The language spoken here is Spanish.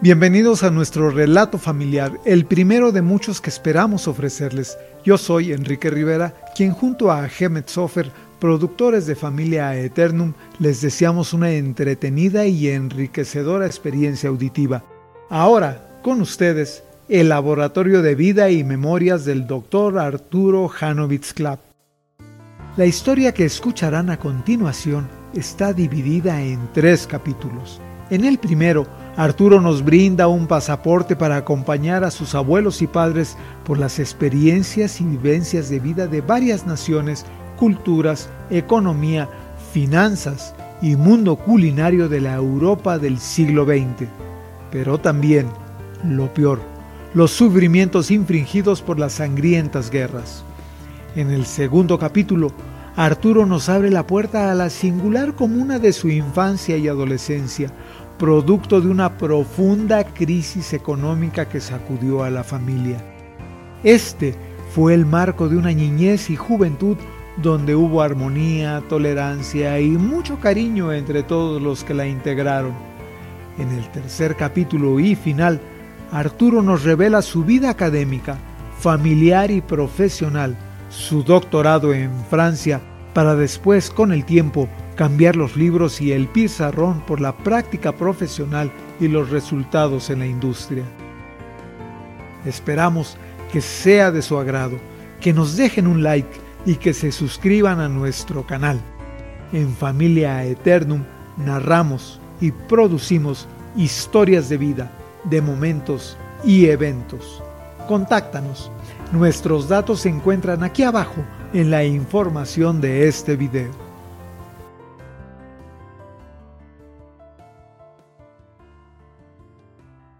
Bienvenidos a nuestro relato familiar, el primero de muchos que esperamos ofrecerles. Yo soy Enrique Rivera, quien junto a Hemet Sofer, productores de Familia Eternum, les deseamos una entretenida y enriquecedora experiencia auditiva. Ahora, con ustedes, el Laboratorio de Vida y Memorias del Dr. Arturo Hanovitz Club. La historia que escucharán a continuación está dividida en tres capítulos. En el primero, Arturo nos brinda un pasaporte para acompañar a sus abuelos y padres por las experiencias y vivencias de vida de varias naciones, culturas, economía, finanzas y mundo culinario de la Europa del siglo XX. Pero también, lo peor, los sufrimientos infringidos por las sangrientas guerras. En el segundo capítulo, Arturo nos abre la puerta a la singular comuna de su infancia y adolescencia, producto de una profunda crisis económica que sacudió a la familia. Este fue el marco de una niñez y juventud donde hubo armonía, tolerancia y mucho cariño entre todos los que la integraron. En el tercer capítulo y final, Arturo nos revela su vida académica, familiar y profesional, su doctorado en Francia, para después, con el tiempo, cambiar los libros y el pizarrón por la práctica profesional y los resultados en la industria. Esperamos que sea de su agrado, que nos dejen un like y que se suscriban a nuestro canal. En Familia Eternum narramos y producimos historias de vida, de momentos y eventos. Contáctanos. Nuestros datos se encuentran aquí abajo en la información de este video.